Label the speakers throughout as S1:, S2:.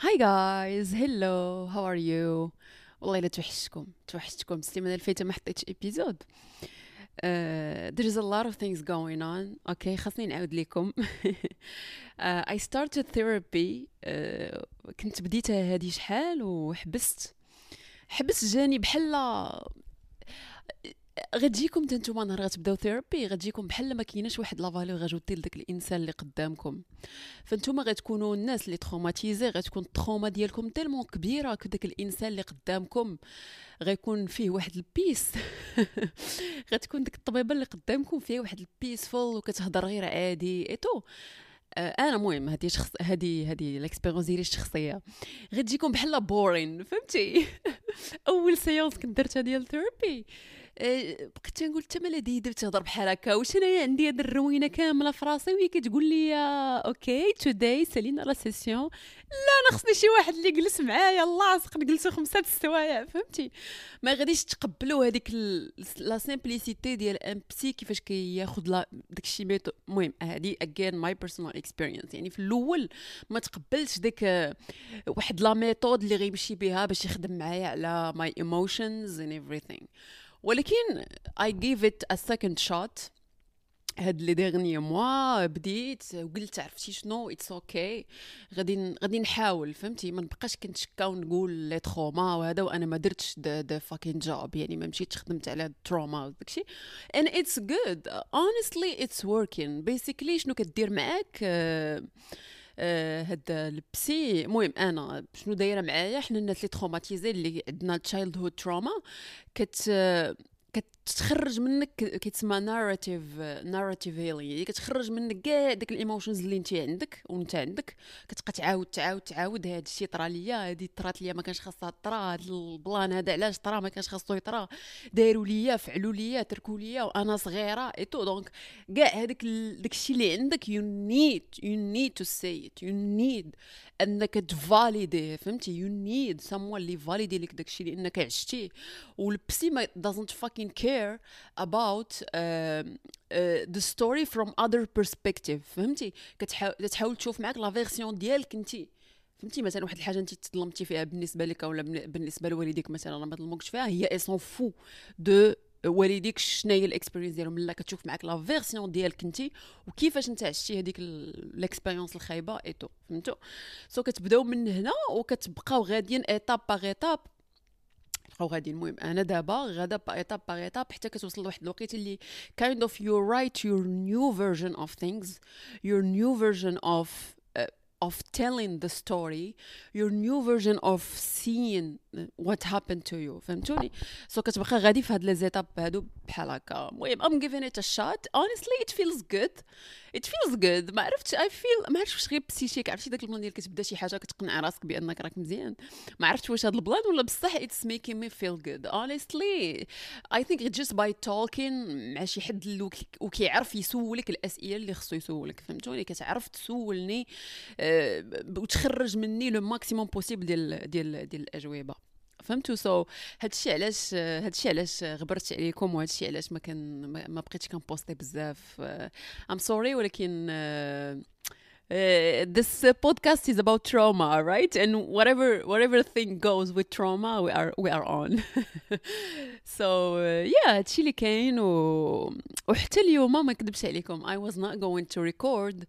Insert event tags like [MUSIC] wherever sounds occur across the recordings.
S1: Hi guys hello how are you والله الا توحشتكم توحشتكم. السيمانه اللي فاتت ما حطيتش episode uh, there's a lot of things going on. okay okay, خاصني نعاود لكم. [LAUGHS] Uh, I started therapy. Uh, كنت بديتها هذه شحال وحبست. حبست جاني بحال غتجيكم حتى نتوما نهار غتبداو therapy غتجيكم بحال ما كايناش واحد la valeur غتجوتي لذاك الإنسان اللي قدامكم. فانتوما غتكونوا الناس اللي traumatisés غتكون ال trauma ديالكم tellement كبيرة كداك الإنسان اللي قدامكم. غيكون فيه واحد ال peace [LAUGHS] غتكون ديك الطبيبة اللي قدامكم فيها واحد ال peaceful وكتهضر غير عادي et tout آه، أنا المهم هذه شخص هذه هذه ال expérience ديالي الشخصية. غتجيكم بحال boring فهمتي؟ [LAUGHS] أول séance كنت درتها ديال therapy بقيت تنقول حتى مال هادي تهضر بحال هكا. واش انايا عندي هاد الروينة كاملة في راسي؟ وهي كتقول لي okay today سالينا la session لا أنا خصني شي واحد اللي يجلس معايا. لاصق نجلسوا خمسه السوايع فهمتي؟ ما غاديش تقبلوا هذيك la simplicité ديال un psy كيفاش كياخذ لا داكشي et tout المهم هذه again my personal experience يعني في الأول ما تقبلتش ديك واحد la méthode اللي غيمشي بها باش يخدم معايا على my emotions and everything. ولكن I gave it a second shot. هاد les derniers mois بديت وقلت عرفتي شنو؟ it's okay okay. غادي غادي نحاول فهمتي؟ ما نبقاش كنتشكا ونقول les traumas وهذا وأنا ما درتش the fucking job يعني ما مشيتش خدمت على ال trauma وداكشي. And it's good. Honestly it's working. Basically شنو كدير معاك؟ uh, آه، هاد ال psy. المهم أنا شنو دايرة معايا حنا الناس اللي traumatisés اللي عندنا childhood trauma كت كتخرج منك كيتسمى narrative narrative healing يعني كتخرج منك كاع داك ال emotions اللي انت عندك وانت عندك. كتبقى تعاود تعاود تعاود. هذا الشيء طرا ليا هذه طرات ليا ما كانش خاصها طرا. هذا ال plan هذا علاش طرا؟ ما كانش خاصو يطرا. داروا ليا فعلوا ليا تركوا ليا وأنا صغيرة et tout donc كاع هذاك داك الشيء اللي عندك you need you need to see it you need انك تفاليدي فهمتي؟ you need someone اللي فاليدي لك داكشي لانك عشتيه. وال psy ما doesn't fucking care about uh, uh, the story from other perspective. فهمتي؟ كتحاول تشوف معاك la version ديالك انت فهمتي؟ مثلا واحد الحاجة انت تظلمتي فيها بالنسبة لك ولا بالنسبة لوالديك مثلا ما ظلموكش فيها هي elle s'en fout de والديك شنو هي ال experience ديالهم. لا كتشوف معاك la version ديالك انت وكيفاش انت عشتي هذيك ال experience الخايبة et tout فهمتو؟ so كتبداو من هنا وكتبقاو غاديين étape par étape او غادي المهم انا دابا غادا با ايتاب باغ ايتاب حتى كتوصل لواحد الوقيته اللي kind of you write your new version of things your new version of of telling the story your new version of seeing what happened to you فهمتوني سو so كتبقى غادي في هاد لي زيتاب هادو بحال هكا المهم I'm giving it a shot honestly it feels good It feels good. ما عرفتش I feel ما عرفتش واش غير psychique عرفتي داك ال plan ديال كتبدا شي حاجة كتقنع راسك بأنك راك مزيان. ما عرفتش واش هاد البلان ولا بصح making me feel good. Honestly I think it's just by talking مع شي حد وكيعرف يسولك الأسئلة اللي خصو يسولك فهمتوني؟ كتعرف تسولني أه وتخرج مني le maximum possible ديال ديال ديال الأجوبة. فهمتوا so so, هادشي علاش هادشي علاش غبرت عليكم وهادشي علاش ما كان ما بقيتش كن posti بزاف. I'm sorry ولكن Uh, this uh, podcast is about trauma, right? And whatever whatever thing goes with trauma, we are we are on. [LAUGHS] so uh, yeah, هادشي اللي كاين و... وحتى اليوم ما نكذبش عليكم. I was not going to record.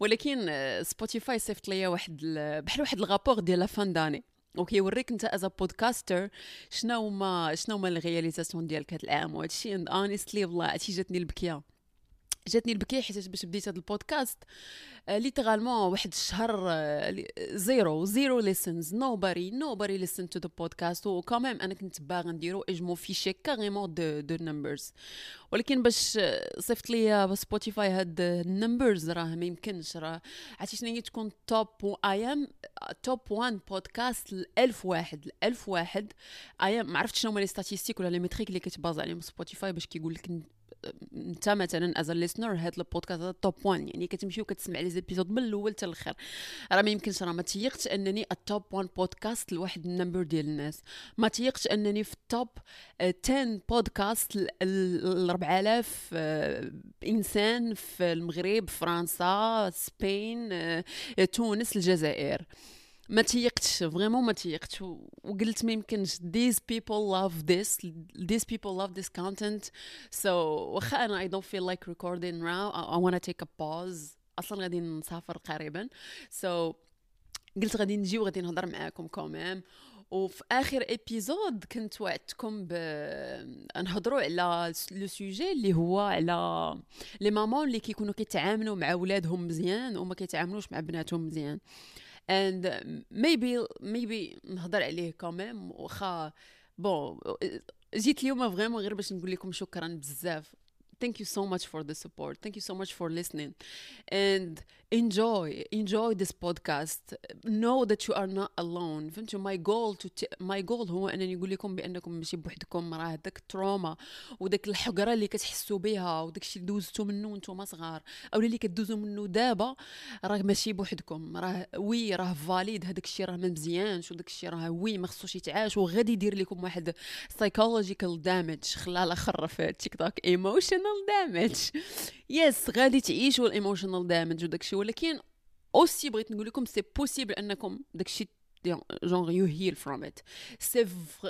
S1: ولكن سبوتيفاي صيفط ليا واحد بحال واحد ال rapport ديال la fin d'année وكيوريك أنت as podcaster شنو هما شنو هما ال réalisations ديالك هذا العام وهذا الشيء and honestly والله عرفتي جاتني البكيه جاتني البكيه حيت باش بديت هذا ال podcast. littéralement واحد الشهر zero zero listens nobody nobody listened to the podcast وكمان أنا كنت باغا نديرو و je m'en fichais carrément de de numbers ولكن باش صيفط ليا سبوتيفاي هاد ال numbers راه ما يمكنش راه. عرفتي شنو هي تكون top I am top 1 بودكاست ل 1000 واحد ل 1000 واحد. I am ما عرفتش شنو هما les statistiques ولا les métriques اللي كت base عليهم سبوتيفاي باش كيقول لك انت مثلا as listener هاد البودكاست هذا top 1 يعني كتمشي وكتسمع les épisodes من الأول حتى الآخر راه ما يمكنش راه ما تيقتش أنني ال top 1 بودكاست لواحد ال number ديال الناس. ما تيقتش أنني في ال top 10 بودكاست ل 4000 إنسان في المغرب فرنسا سبين تونس الجزائر. ما تيقتش vraiment ما تيقتش. وقلت ما يمكنش. These people love this. These people love this content. So واخا أنا I don't feel like recording now. I, I wanna take a pause. أصلا غادي نسافر قريبا. So قلت غادي نجي وغادي نهضر معاكم quand même وفي آخر épisode كنت وعدتكم ب نهضروا على le sujet اللي هو على les mamans اللي كيكونوا كيتعاملوا مع ولادهم مزيان وما كيتعاملوش مع بناتهم مزيان. And maybe maybe نهضر عليه quand même واخا bon جيت اليوم vraiment غير باش نقول لكم شكرا بزاف. Thank you so much for the support. Thank you so much for listening. And enjoy enjoy this podcast. Know that you are not alone. فهمتوا my goal to my goal هو أنني نقول لكم بأنكم ماشي بوحدكم راه داك ال trauma وداك الحقره اللي كتحسوا بها وداك الشيء اللي دوزتوا منه وأنتم صغار أو اللي كدوزوا منه دابا راه ماشي بوحدكم. راه oui راه فاليد هذاك الشيء راه ما مزيانش وداك الشيء راه oui ما خصوش يتعاش وغادي يدير لكم واحد psychological damage خلال في TikTok emotional damage. [LAUGHS] yes غادي تعيشوا ال emotional damage وداك الشيء ولكن aussi بغيت نقول لكم c'est possible أنكم داك الشيء genre you heal from it c'est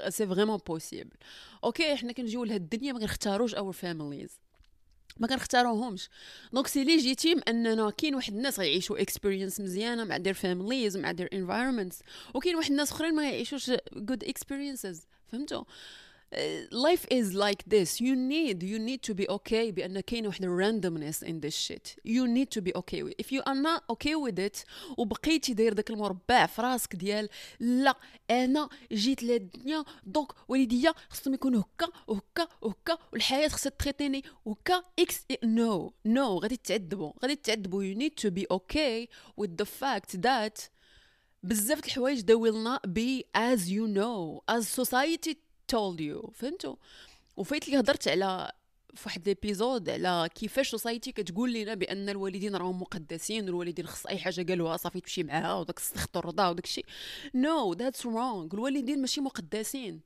S1: c'est vraiment possible okay حنا كنجيو لهاد الدنيا ما كنختاروش our families ما كنختاروهمش. donc c'est légitime أننا كاين واحد الناس غيعيشوا experience مزيانة مع their families مع their environments وكاين واحد الناس أخرين ما يعيشوش good experiences فهمتوا؟ Life is like this you need you need to be okay بان كاين واحد randomness in this shit you need to be okay with if you are not okay with it وبقيتي داير داك المربع في راسك ديال لا أنا جيت للدنيا donc والديا خصهم يكونوا هكا وهكا وهكا والحياة خصها traiter ني وهكا إكس no no غادي تعذبوا غادي تعذبوا you need to be okay with the fact that بزاف الحوايج they will not be as you know as society told you فهمتوا؟ و فايت لي هضرت على في واحد l'épisode على كيفاش society كتقول لنا بأن الوالدين راهم مقدسين والوالدين خص أي حاجة قالوها صافي تمشي معاها وداك السخط والرضا وداك الشيء. no that's wrong الوالدين ماشي مقدسين.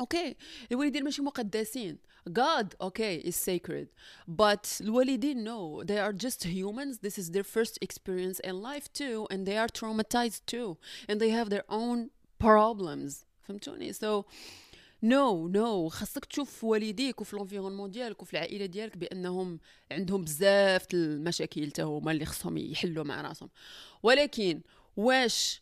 S1: okay okay. الوالدين ماشي مقدسين. God okay is sacred. But الوالدين no. They are just humans. This is their first experience in life too and they are traumatized too. And they have their own problems. فهمتوني؟ So no no, no no. خاصك تشوف والديك وفي l'environnement ديالك وفي العائلة ديالك بأنهم عندهم بزاف المشاكل حتى هما اللي خصهم يحلوا مع راسهم ولكن واش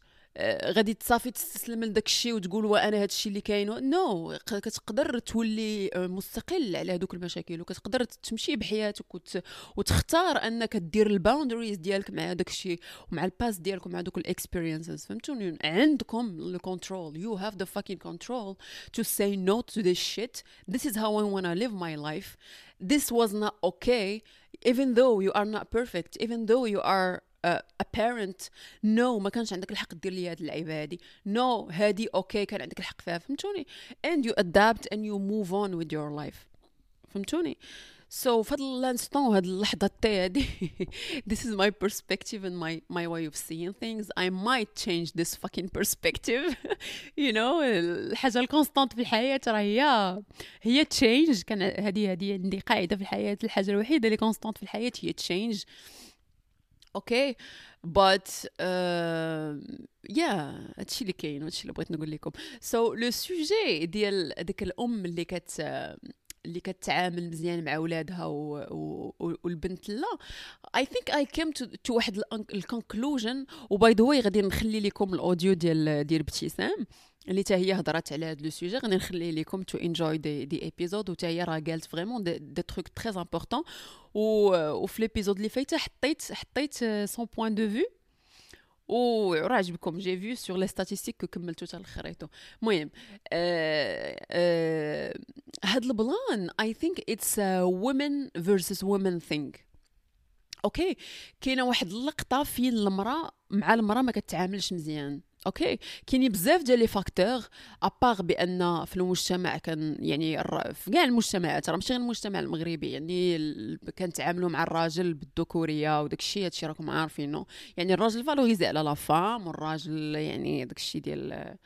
S1: غادي تصافي تستسلم لداك الشيء وتقول وأنا هذا الشيء اللي كاين no no. كتقدر تولي آه، مستقل على هذوك المشاكل وكتقدر تمشي بحياتك وت... وتختار أنك دير ال boundaries ديالك مع هذاك الشيء ومع ال past ديالك ومع دوك ال experiences فهمتوني؟ عندكم ال control you have the fucking control to say no to this shit this is how I wanna live my life. This was not okay even though you are not perfect even though you are a parent no ما كانش عندك الحق دير لي هاد اللعيبه هادي no هادي okay كان عندك الحق فيها. فهمتوني؟ And you adapt and you move on with your life. فهمتوني؟ So في هاد ال instant هاد اللحظة تاعي هادي [LAUGHS] this is my perspective and my my way of seeing things. I might change this fucking perspective. [LAUGHS] You know الحاجة ال constant في الحياة راه هي هي change كان هادي هادي عندي قاعدة في الحياة. الحاجة الوحيدة اللي constant في الحياة هي change okay but yeah هادشي اللي كاين هادشي اللي بغيت نقول لكم. so le sujet ديال ديك الأم اللي كت اللي كتعامل مزيان مع ولادها والبنت لا. I think I came to واحد ال conclusion و by the way غادي نخلي لكم ال audio ديال ديال ابتسام اللي حتى هي هضرات على هذا le sujet غادي نخلي لكم to enjoy the the episode وتا هي راه قالت vraiment des, des trucs très importants وفي l'épisode اللي فايته حطيت حطيت son point de vue وراه عجبكم j'ai vu sur les statistiques كملتو حتى الآخر المهم هاد ال plan I think it's woman versus woman thing okay كاينة واحد اللقطة فين المرأة مع المرأة ما كتعاملش مزيان. okay. كاينين بزاف ديال les facteurs à part بأن في المجتمع كان يعني في كاع المجتمعات راه ماشي غير المجتمع المغربي يعني كنتعاملوا مع الراجل بالذكورية وداك الشيء هادشي راكم عارفينه يعني الراجل valorisé على la femme والراجل يعني داك الشيء ديال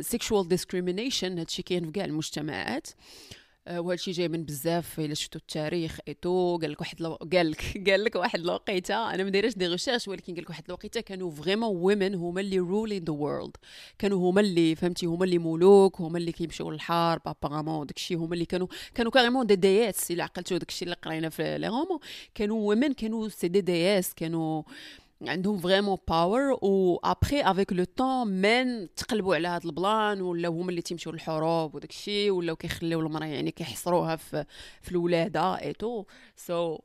S1: sexual discrimination هادشي كاين في كاع المجتمعات. آه، وهذا الشيء جاي من بزاف إلا شفتوا التاريخ et tout قال لك واحد لو... قال لك [LAUGHS] قال لك واحد الوقيتة أنا ما دايرش des recherches ولكن قال لك واحد الوقيتة كانوا vraiment women هما اللي ruling the world كانوا هما اللي فهمتي هما اللي ملوك هما اللي كيمشيو للحرب apparemment وداك الشيء هما اللي كانوا كانوا carrément des déesses إلا عقلتوا داك الشيء اللي قرينا في les Romains كانوا women كانوا c'est des déesses كانوا عندهم vraiment power و après avec le temps من تقلبوا على هذا ال plan ولا هما اللي تيمشيو للحروب وداك الشيء ولاو كيخليو المرأة يعني كيحصروها في في الولادة et tout so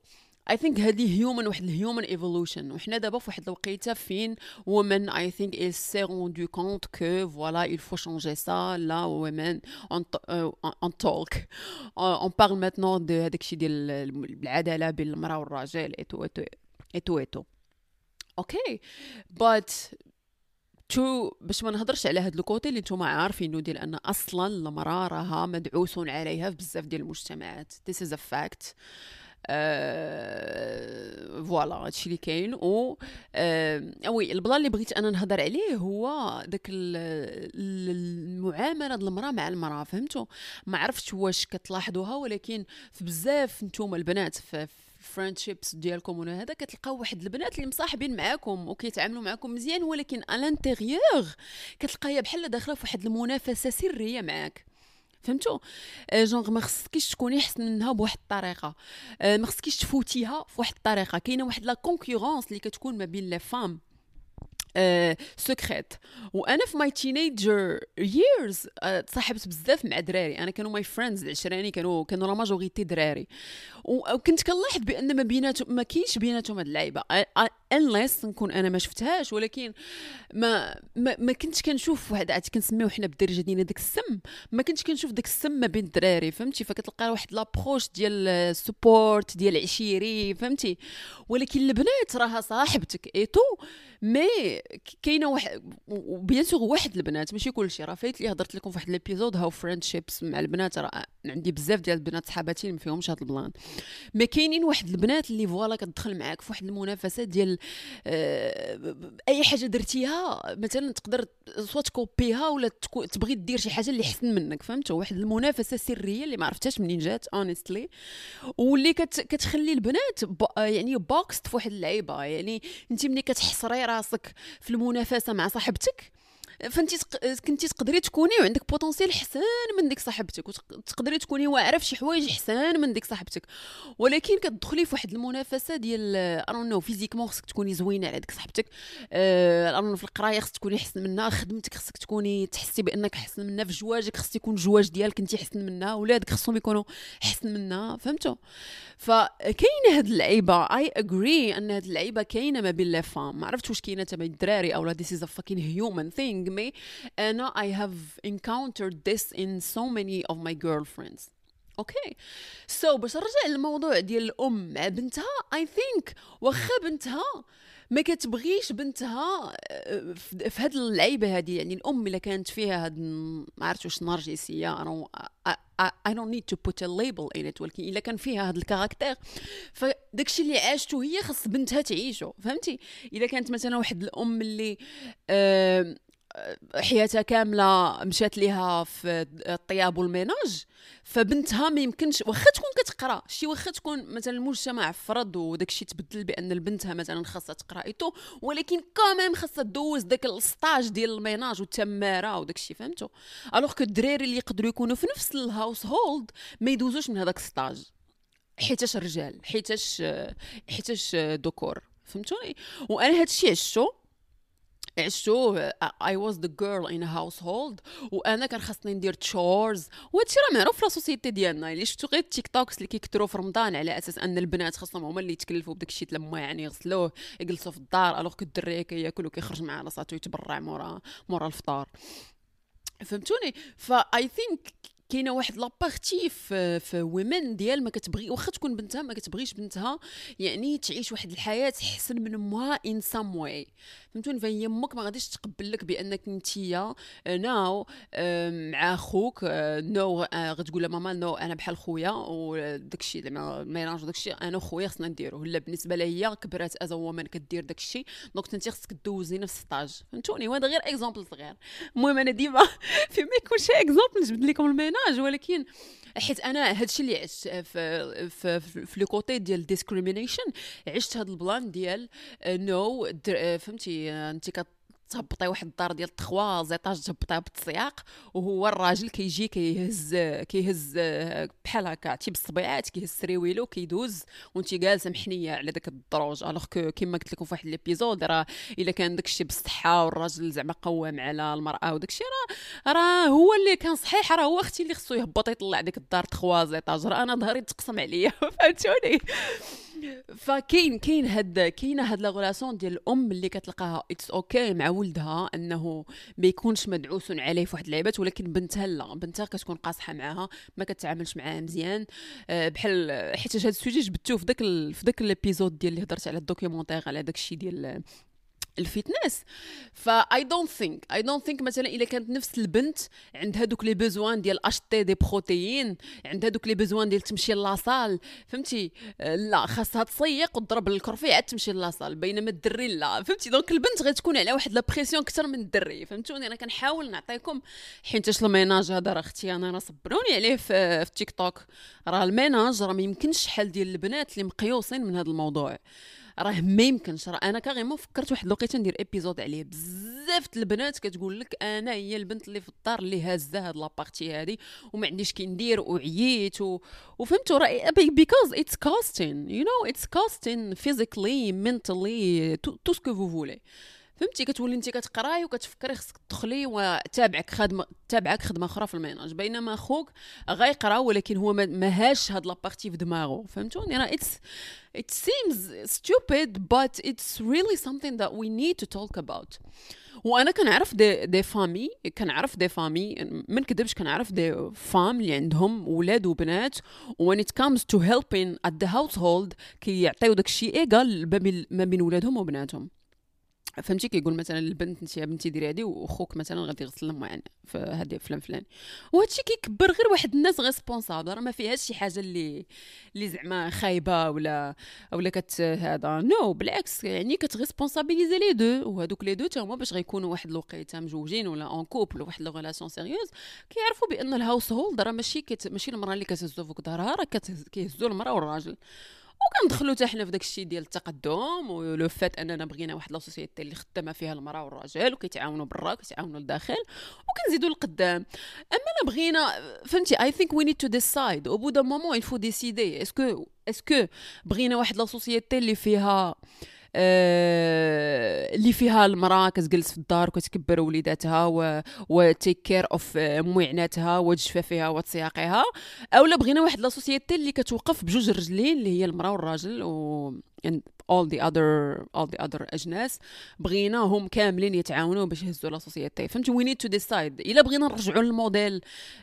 S1: I think هذه human واحد ال human evolution وحنا دابا في واحد الوقيتة فين؟ women I think il s'est rendu compte que voilà il faut changer là women on on talk. On parle maintenant de هذاك الشيء ديال العدالة بين المرأة والراجل et tout et tout et tout okay. but to باش ما نهضرش على هاد ال côté اللي نتوما عارفينو ديال أن أصلا المراه راها مدعوس عليها في بزاف ديال المجتمعات. This is a fact. أه voilà هادشي اللي كاين. و أه oui ال plan اللي بغيت أنا نهضر عليه هو داك المعاملة ديال المرأة مع المرأة فهمتوا؟ ما عرفتش واش كتلاحظوها ولكن في بزاف نتوما البنات في friendships ديالكم ولا هذا كتلقاو واحد البنات اللي مصاحبين معاكم وكيتعاملوا معاكم مزيان ولكن ال intérieur كتلقاها بحال داخلة في واحد المنافسة سرية معاك. فهمتوا جونغ ما خصكيش تكوني احسن منها بواحد الطريقة. ما خصكيش تفوتيها في واحد الطريقة. كاينة واحد la concurrence اللي كتكون ما بين les femmes secrète وأنا في my teenager years تصاحبت بزاف مع دراري. أنا كانوا my friends العشراني كانوا كانوا la majorité دراري. وكنت كنلاحظ بأن ما بيناتهم ما كاينش بيناتهم هاد اللعيبة. unless نكون أنا ما شفتهاش ولكن ما ما, ما كنتش كنشوف واحد عاد كنسميو حنا بالدرجة ديالنا داك السم ما كنتش كنشوف داك السم ما بين الدراري فهمتي؟ فكتلقى واحد l'approche ديال ال support ديال العشيري فهمتي؟ ولكن البنات راها صاحبتك et tout mais كاينة واحد bien sûr واحد البنات ماشي كلشي راه فايت لي هضرت لكم في واحد l'épisode how friendships مع البنات راه عندي بزاف ديال البنات صحاباتي ما فيهمش هذا ال plan mais كاينين واحد البنات اللي voilà كتدخل معاك في واحد المنافسة ديال آه أي حاجة درتيها مثلا تقدر soit تكوبيها ولا تبغي دير شي حاجة اللي احسن منك فهمت؟ واحد المنافسة سريه اللي ما عرفتهاش منين جات honestly واللي كت كتخلي البنات يعني boxed في واحد اللعيبة يعني انت ملي كتحصري راسك في المنافسة مع صاحبتك فانت كنتي تقدري تكوني وعندك potentiel حسن من ديك صاحبتك وتقدري تكوني واعرة شي حوايج حسن من ديك صاحبتك. ولكن كتدخلي في واحد المنافسة ديال genre non physiquement خصك تكوني زوينة على ديك صاحبتك. ارون آه، في القراية خصك تكوني حسن منها خدمتك خصك تكوني تحسي بأنك حسن منها في جواجك خص يكون الجواج ديالك انت حسن منها ولادك خصهم يكونوا حسن منها فهمتوا فكاينة هاد اللعيبة I agree أن هاد اللعيبة كاينة ما بين les femmes ما عرفت واش كاينة تما الدراري أو لا this is a fucking human thing mais أنا I have encountered this in so many of my girlfriends. okay so so, باش نرجع للموضوع ديال الأم مع بنتها I think واخا بنتها ما كتبغيش بنتها آه، في هاد اللعيبة هادي يعني الأم إلا كانت فيها هاد ما عرفت واش نرجسية أنا I don't need to put a label in it ولكن إلا كان فيها هاد ال caractère. فداكشي اللي عاشته هي خص بنتها تعيشه فهمتي؟ إلا كانت مثلا واحد الأم اللي آه حياتها كاملة مشات ليها في الطياب وال ménage فبنتها ما يمكنش واخا تكون كتقرأ شي واخا تكون مثلا المجتمع فرض وداك الشيء تبدل بأن البنتها مثلا خاصها تقرأ et tout ولكن quand même خاصها دوز داك ال stage ديال ال ménage والتمارة وداك الشيء فهمتوا alors que الدراري اللي يقدروا يكونوا في نفس ال household ما يدوزوش من هذاك ال stage حيتاش رجال حيتاش حيتاش ذكور فهمتوني؟ وأنا هادشي عشتو عشتو I was the girl in household وأنا كان خاصني ندير chores وهادشي راه معروف في ال société ديالنا. اللي شفتو غير ال TikToks اللي كيكثروا في رمضان على أساس أن البنات خاصهم هما اللي يتكلفوا بداك الشيء لما يعني يغسلوه يجلسوا في الدار alors que الدري كياكل وكيخرج مع راساتو يتبرع مورا مورا الفطار. فهمتوني؟ ف I think كاينة واحد la partie في في ويمن ديال ما كتبغي واخا تكون بنتها ما كتبغيش بنتها يعني تعيش واحد الحياة احسن من أمها in some way فهمتوني؟ فهي أمك ما غاديش تقبل لك بأنك نتيا now مع خوك no غتقول لها ماما no أنا بحال خويا وداك الشيء زعما mélange داك الشيء أنا وخويا خصنا نديروه لا بالنسبة لها هي كبرات as woman كدير داك الشيء donc انت خصك دوزي نفس l'étage. فهمتوني؟ وهذا غير exemple صغير. المهم أنا ديما [LAUGHS] فيما يكون شي exemple نجبد لكم الménage ménage ولكن حيت أنا هادشي اللي عشت في في في le côté ديال ال discrimination عشت هاد ال plan ديال no فهمتي أنت تهبطي واحد الدار ديال 3 زيطاج تهبطيها بالتسياق وهو الراجل كيجي كيهز كيهز بحال هكا عرفتي بالصبيعات كيهز سريويلو كيدوز وانت جالسة محنية على داك الدروج. alors كيما قلت لكم في واحد l'épisode راه إلا كان داكشي بالصحة والراجل زعما قوام على المرأة وداكشي راه راه هو اللي كان صحيح راه هو أختي اللي خصو يهبط يطلع ديك الدار 3 زيطاج راه أنا ظهري تقسم عليا [LAUGHS] فهمتوني؟ فكاين كاين هاد كاينة هاد la relation ديال الأم اللي كتلقاها it's okay مع ولدها أنه ما يكونش مدعوس عليه في واحد اللعيبات ولكن بنتها لا بنتها كتكون قاصحة معاها ما كتعاملش معاها مزيان. أه بحال حيت هاد ال sujet جبدتو في داك في داك ال épisode ديال اللي هضرت على ال documentaire على داك الشيء ديال ال fitness ف I don't think I don't think مثلا إلا كانت نفس البنت عندها دوك les besoins ديال acheter des protéines عندها دوك les besoins ديال تمشي la salle فهمتي؟ لا خاصها تسيق وتضرب الكرفي عاد تمشي la salle بينما الدري لا فهمتي؟ donc البنت غتكون على واحد la pression أكثر من الدري فهمتوني؟ أنا كنحاول نعطيكم حيت ال ménage هذا راه أختي أنا راه صبروني عليه في, في تيك توك راه ال ménage راه ما يمكنش شحال ديال البنات اللي مقيوسين من هذا الموضوع. راه ما يمكنش. راه أنا carrément فكرت واحد الوقيته ندير épisode عليه. بزاف البنات كتقول لك أنا هي البنت اللي في الدار اللي هازه هاد la partie هادي وما عنديش كي ندير وعييت و... وفهمتوا راه because it's costing you no it's costing physically mentally tout ce que vous voulez فهمتي؟ كتولي انت كتقراي وكتفكري خصك تدخلي وتابعك خدمه تابعك خدمة أخرى في ال ménage. بينما خوك غيقرا ولكن هو ما هاش هاد la partie في دماغه فهمتوني راه اتس it seems stupid but it's really something that we need to talk about. وأنا كنعرف des des familles كنعرف des familles ما نكذبش كنعرف des femmes اللي عندهم ولاد وبنات. when it comes to helping at the household كيعطيو داكشي égal ما بين ولادهم وبناتهم. فهمتي كيقول مثلا البنت انت يا بنتي ديري هادي واخوك مثلا غادي يغسل الماء يعني في هادي فلان فلان. وهادشي كيكبر غير واحد الناس responsable راه ما فيهاش شي حاجة اللي اللي زعما خايبة ولا ولا كت هذا. no no, بالعكس يعني كت responsabiliser les deux. وهادوك les deux هما باش غيكونوا واحد الوقيتة مجوجين ولا en couple واحد la relation sérieuse كيعرفوا بأن ال household راه ماشي كت... ماشي المرأة اللي كتهزو فوق ظهرها راه كيهزو المرأة والراجل. وكندخلوا حتى حنا في الشيء ديال التقدم ولو فات أننا بغينا واحد la société اللي خدامة فيها المرأة والراجل وكيتعاونوا برا وكيتعاونوا لداخل وكنزيدوا لقدام أما بغينا فهمتي I think we need to decide au bout d'un moment il faut décider est-ce que est-ce que بغينا واحد la société اللي فيها آه، اللي فيها المراه كتجلس في الدار وكتكبر وليداتها و take care of مواعنها وجفافها وتسياقها. أولا بغينا واحد la société اللي كتوقف بجوج رجلين اللي هي المرأة والراجل و and all the other all the other أجناس بغيناهم كاملين يتعاونوا باش يهزوا la société. فهمتي we need to decide إلا بغينا نرجعوا للموديل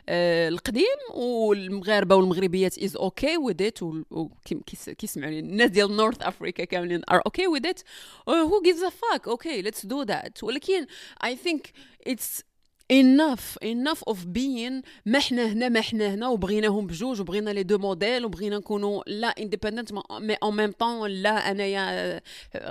S1: آه القديم والمغاربة والمغربيات is okay with it كيسمعوني الناس ديال North Africa كاملين are okay with it who gives a fuck okay let's do that ولكن I think it's enough enough of being ما حنا هنا ما حنا هنا وبغيناهم بجوج وبغينا les deux modèles وبغينا نكونوا la indépendante mais en même temps لا أنايا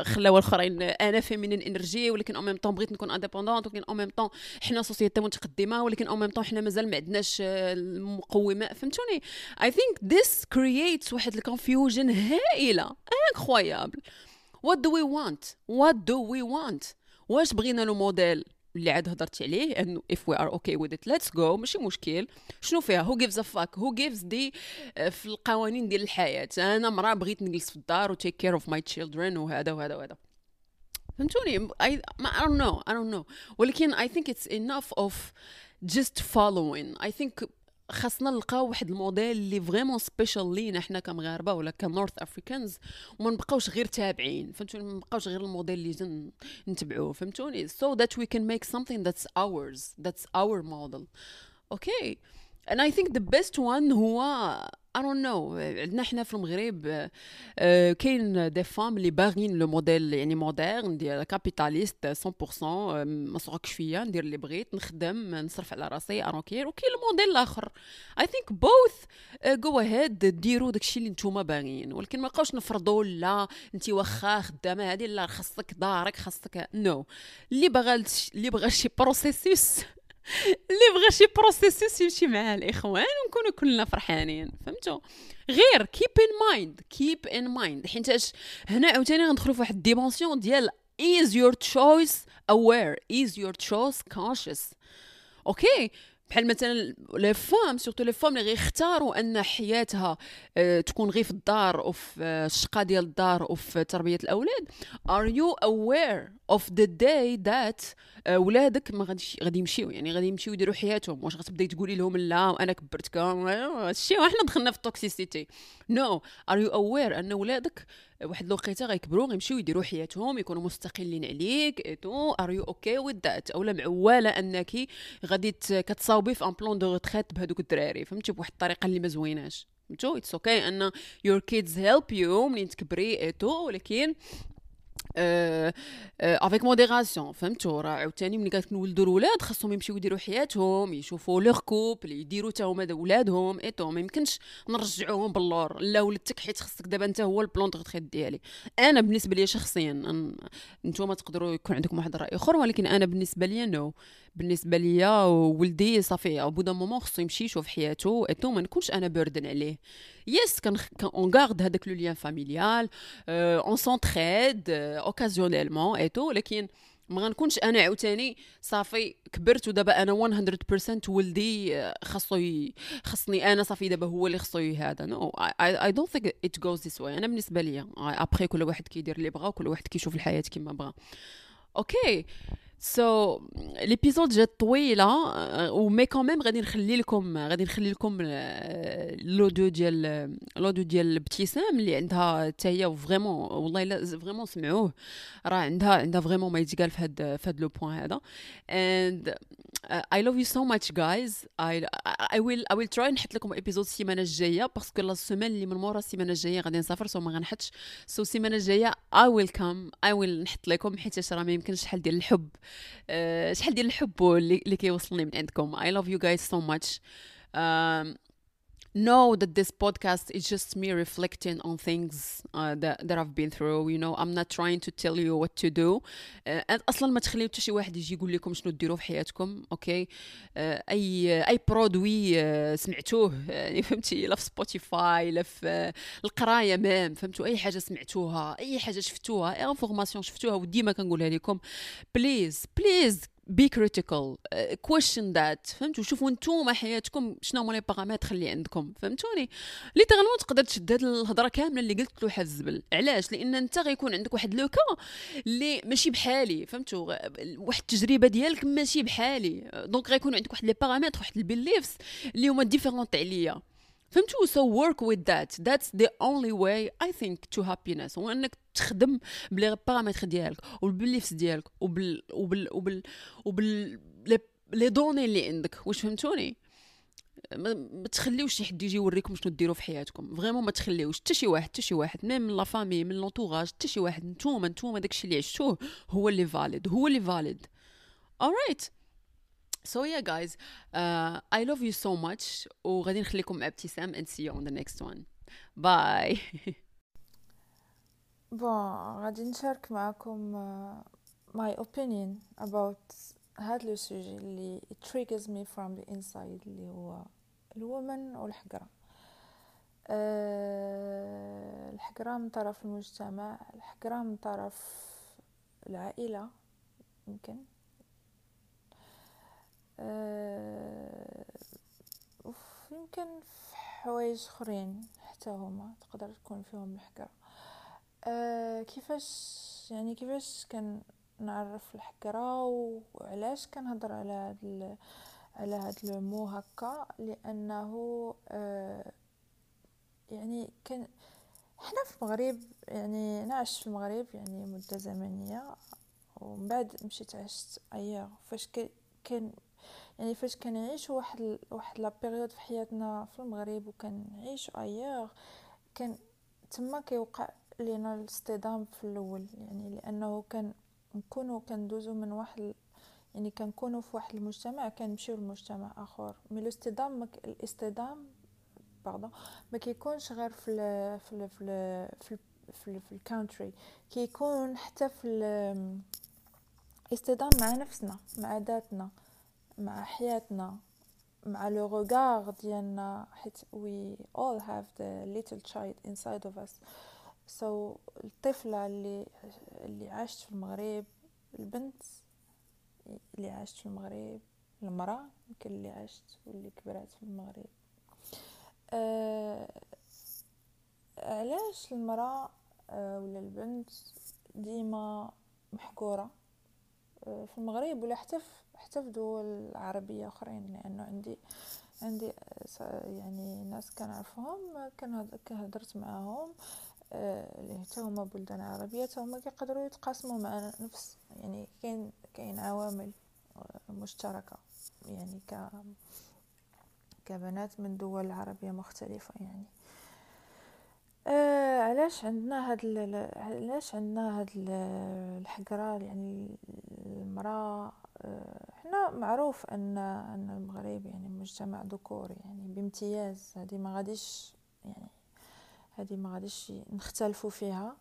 S1: خلاو الاخرين أنا feminine energy ولكن en même temps بغيت نكون indépendante ولكن en même temps حنا société متقدمة ولكن en même temps حنا مازال ما عندناش المقومات فهمتوني؟ I think this creates واحد ال confusion هائلة incroyable what do we want what do we want واش بغينا le modèle؟ اللي عاد هضرت عليه انه if we are okay with it let's go ماشي مشكل شنو فيها who gives a fuck who gives دي في القوانين ديال الحياة أنا مرا بغيت نجلس في الدار و take care of my children وهذا وهذا وهذا فهمتوني I, I don't know I don't know ولكن I think it's enough of just following I think خاصنا نلقاو واحد الموديل اللي vraiment spécial لينا حنا كمغاربة ولا ك North Africans وما نبقاوش غير تابعين فهمتوني؟ ما نبقاوش غير الموديل اللي نتبعوه فهمتوني؟ So that we can make something that's ours that's our model. Okay. And I think the best one هو Don't know. عندنا حنا في المغرب آه كاين des femmes اللي باغيين le modèle يعني moderne ديال capitaliste 100% ما صغكش فيا ندير اللي بغيت نخدم نصرف على راسي اروكير وكاين الموديل الآخر. I think both go ahead ديروا داكشي اللي نتوما باغيين. ولكن ما بقاوش نفرضوا لا انت واخا خدامة هذه لا خاصك دارك خاصك no no. اللي بغى اللي بغى شي processus اللي بغى شي processus يمشي مع الإخوان ونكونوا كلنا فرحانين فهمتوا غير keep in mind keep in mind حيت هنا عاوتاني غندخلوا في واحد ال dimension ديال is your choice aware is your choice conscious. okay بحال مثلا les femmes surtout les femmes اللي غيختاروا أن حياتها آه، تكون غير في الدار وفي آه، الشقة ديال الدار وفي تربية الأولاد are you aware of the day that ولادك ما غاديش غادي يمشيو يعني غادي يمشيو يديروا حياتهم. واش غتبداي تقولي لهم لا وأنا كبرتكم هادشي وحنا دخلنا في ال toxicity no are you aware أن ولادك واحد الوقيتة غيكبروا غيمشيو يديروا حياتهم يكونوا مستقلين عليك et tout are you okay with that اولا معوالة أنك غادي كتصاوبي في un plan de retraite بهذوك الدراري. فهمتي؟ بواحد الطريقة اللي ما زويناش. فهمتوا it's okay أن your kids help you منين تكبري et tout ولكن avec modération فهمتوا؟ راه عاوتاني ملي كنولدوا الولاد خاصهم يمشيو يديروا حياتهم يشوفوا leur couple يديروا حتى هما ولادهم et tout ما يمكنش نرجعوهم باللور. لا ولدتك حيت خصك دابا انت هو ال plan de ديالي. أنا بالنسبة لي شخصيا نتوما تقدروا يكون عندكم واحد الرأي أخر ولكن أنا بالنسبة لي no بالنسبة ليا ولدي صافي au bout d'un moment خصو يمشي يشوف حياته et tout ما نكونش أنا burden عليه. est-ce qu'on garde هذاك le lien familial on s'entraide occasionnellement et tout لكن ما غنكونش أنا عاوتاني صافي كبرت ودابا أنا 100% ولدي خاصو خصني أنا صافي دابا هو اللي خصو هذا. no I don't think it goes this way أنا بالنسبة ليا ابخي كل واحد كيدير اللي بغا وكل واحد كيشوف الحياة كما بغا. okay so l'épisode جات طويله و mais quand même غادي نخلي لكم غادي نخلي لكم l'audio ديال l'audio ديال ابتسام اللي عندها حتى هي vraiment والله الا vraiment سمعوه راه عندها عندها vraiment ما يتقال في هاد في هاد le point هذا and I love you so much guys I will I will try نحط لكم épisode السيمانه الجاية parce que la semaine اللي من مورا السيمانه الجاية غادي نسافر so ما غنحطش so السيمانه الجاية I will come I will نحط لكم حيت راه ما يمكنش شحال ديال الحب. شحال ديال الحب اللي كيوصلني من عندكم؟ Love you guys so much. um, know that this podcast is just me reflecting on things uh, that, that I've been through you know? I'm not trying to tell you what to do. Uh, أصلا ما تخليو حتى شي واحد يجي يقول لكم شنو ديروا في حياتكم okay okay? uh, أي أي produit uh, سمعتوه يعني فهمتي؟ لا في Spotify لا في القراية même فهمتوا؟ أي حاجة سمعتوها أي حاجة شفتوها أي information شفتوها وديما كنقولها لكم. please please be critical question that فهمتوا؟ شوفوا نتوما حياتكم شنو هما les paramètres اللي عندكم فهمتوني؟ littéralement تقدر تشد هاد الهضرة كاملة اللي قلت حال الزبل علاش؟ لأن أنت غيكون عندك واحد le cas اللي ماشي بحالي فهمتوا؟ واحد التجربة ديالك ماشي بحالي. donc غيكون عندك واحد les paramètres واحد ال beliefs اللي هما différents عليا. فهمتوا؟ So work with that. That's the only way I think to happiness. إنك تخدم ب les paramètres ديالك وبال beliefs ديالك وبال وبال وبال وبال les données اللي عندك. واش فهمتوني؟ ما تخليوش شي حد يجي يوريكم شنو ديروا في حياتكم. vraiment ما تخليوش. حتى شي واحد حتى شي واحد même من la famille من l'entourage حتى شي واحد نتوما نتوما داكشي اللي عشتوه هو اللي valide هو اللي valide alright So yeah guys, uh, I love you so much وغادي نخليكم ابتسام and see you on the next one. Bye. [LAUGHS]
S2: بون غادي نشارك معكم uh, my opinion about هاد لو سوجي اللي triggers me from the inside اللي هو الومن والحقرة أه الحقرة من طرف المجتمع الحقرة من طرف العائلة يمكن يمكن في حوايج أخرين حتى هما تقدر تكون فيهم الحقرة أه كيفاش يعني كيفاش كان نعرف الحقرة وعلاش كنهضر على هاد على هاد المو هكا؟ لأنه أه يعني كان حنا في المغرب يعني أنا عشت في المغرب يعني مدة زمنية ومن بعد مشيت عشت ايا فاش كان يعني فاش كنعيش واحد واحد la période في حياتنا في المغرب وكنعيش ايا كان تما كيوقع لينا الاصطدام في الأول. يعني لأنه كان نكونوا كندوزو من واحد يعني كنكونوا في واحد المجتمع كنمشيو لمجتمع آخر. mais الاصطدام مك... الاصطدام pardon ما كيكونش غير في ال في ال في ال في ال في, ال في ال country كيكون حتى في الاصطدام مع نفسنا مع ذاتنا. مع حياتنا مع le regard ديالنا حيت we all have the little child inside of us. So الطفلة اللي اللي عاشت في المغرب البنت اللي عاشت في المغرب المرأة يمكن اللي عاشت واللي كبرات في المغرب. آه علاش المرأة آه ولا البنت ديما محقورة آه في المغرب ولا حتى في حتى في دول عربية أخرين لأنه عندي عندي يعني ناس كنعرفهم كهدرت معاهم آه، اللي حتى هما بلدان عربية حتى هما كيقدروا يتقاسموا مع نفس يعني كاين كاين عوامل آه، مشتركة يعني ك كبنات من دول عربية مختلفة يعني. آه علاش عندنا هاد علاش عندنا هاد الحقرة؟ يعني المرأة حنا معروف أن أن المغرب يعني مجتمع ذكوري يعني بامتياز. هذه ما غاديش يعني هذه ما غاديش نختلفوا فيها.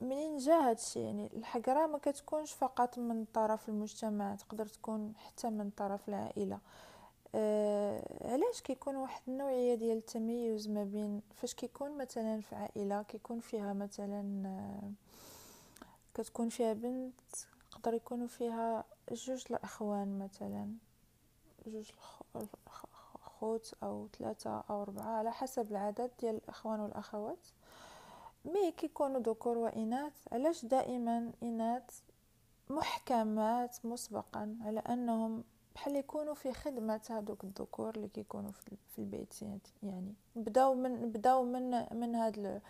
S2: منين جا هادشي يعني الحقرة ما كتكونش فقط من طرف المجتمع تقدر تكون حتى من طرف العائلة. آه علاش كيكون واحد النوعية ديال التميز ما بين فاش كيكون مثلا في عائلة كيكون فيها مثلا آه كتكون فيها بنت يقدر يكونوا فيها جوج الأخوان مثلا جوج خوت أو ثلاثة أو أربعة على حسب العدد ديال الأخوان والأخوات. mais كيكونوا ذكور وإناث. علاش دائما إناث محكمات مسبقا؟ على أنهم بحال يكونوا في خدمة هذوك الذكور اللي كيكونوا في البيت يعني بداو من بداو من من هاد